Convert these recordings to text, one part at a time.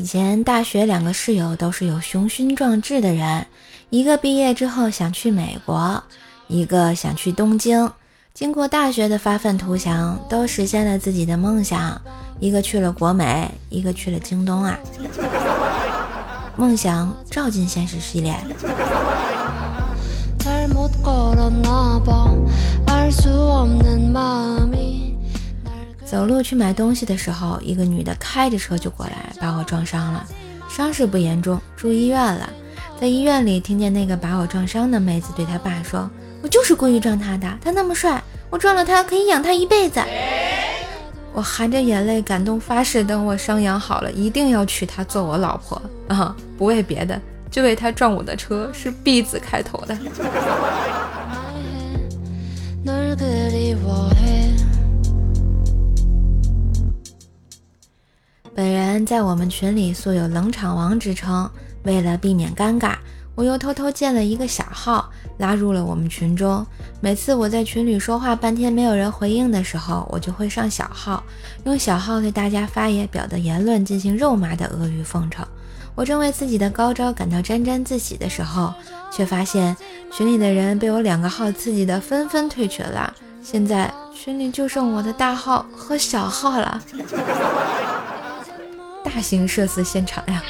以前大学两个室友都是有雄心壮志的人，一个毕业之后想去美国，一个想去东京。经过大学的发愤图强，都实现了自己的梦想。一个去了国美，一个去了京东啊！梦想照进现实系列。走路去买东西的时候，一个女的开着车就过来，把我撞伤了，伤势不严重，住医院了。在医院里，听见那个把我撞伤的妹子对她爸说。我就是故意撞他的，他那么帅，我撞了他可以养他一辈子。我含着眼泪，感动发誓，等我伤养好了，一定要娶她做我老婆啊！不为别的，就为他撞我的车是 B 字开头的。在我们群里素有冷场王之称，为了避免尴尬。我又偷偷建了一个小号，拉入了我们群中。每次我在群里说话半天没有人回应的时候，我就会上小号，用小号对大家发言表的言论进行肉麻的阿谀奉承。我正为自己的高招感到沾沾自喜的时候，却发现群里的人被我两个号刺激的纷纷退群了。现在群里就剩我的大号和小号了，大型社死现场呀！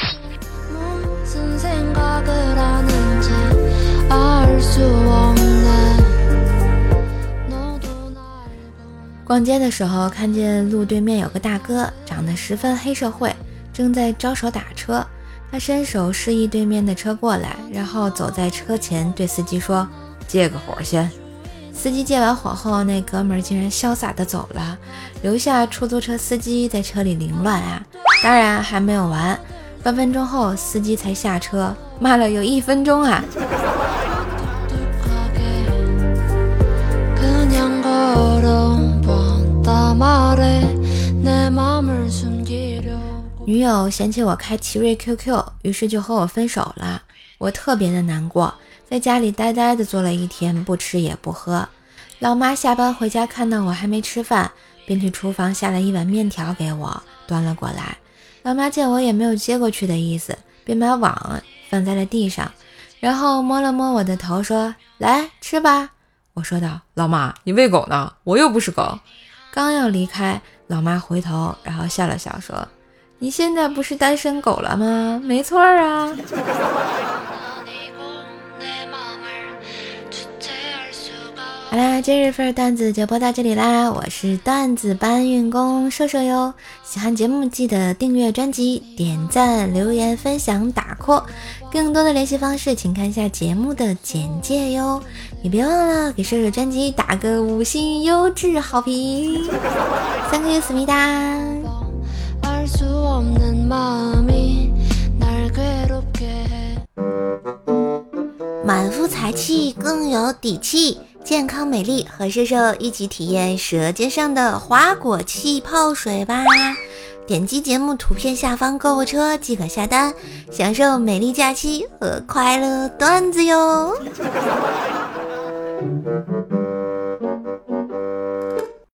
逛街的时候，看见路对面有个大哥，长得十分黑社会，正在招手打车。他伸手示意对面的车过来，然后走在车前对司机说：“借个火先。”司机借完火后，那哥们儿竟然潇洒的走了，留下出租车司机在车里凌乱啊！当然还没有完，半分钟后司机才下车，骂了有一分钟啊！女友嫌弃我开奇瑞 QQ，于是就和我分手了。我特别的难过，在家里呆呆的坐了一天，不吃也不喝。老妈下班回家看到我还没吃饭，便去厨房下了一碗面条给我端了过来。老妈见我也没有接过去的意思，便把网放在了地上，然后摸了摸我的头，说：“来吃吧。”我说道：“老妈，你喂狗呢？我又不是狗。”刚要离开，老妈回头，然后笑了笑说。你现在不是单身狗了吗？没错啊。好啦，今日份段子就播到这里啦！我是段子搬运工瘦瘦哟。喜欢节目记得订阅专辑、点赞、留言、分享、打 call。更多的联系方式，请看一下节目的简介哟。也别忘了给瘦瘦专辑打个五星优质好评。三个月思密达。满腹才气更有底气，健康美丽和瘦瘦一起体验舌尖上的花果气泡水吧！点击节目图片下方购物车即可下单，享受美丽假期和快乐段子哟！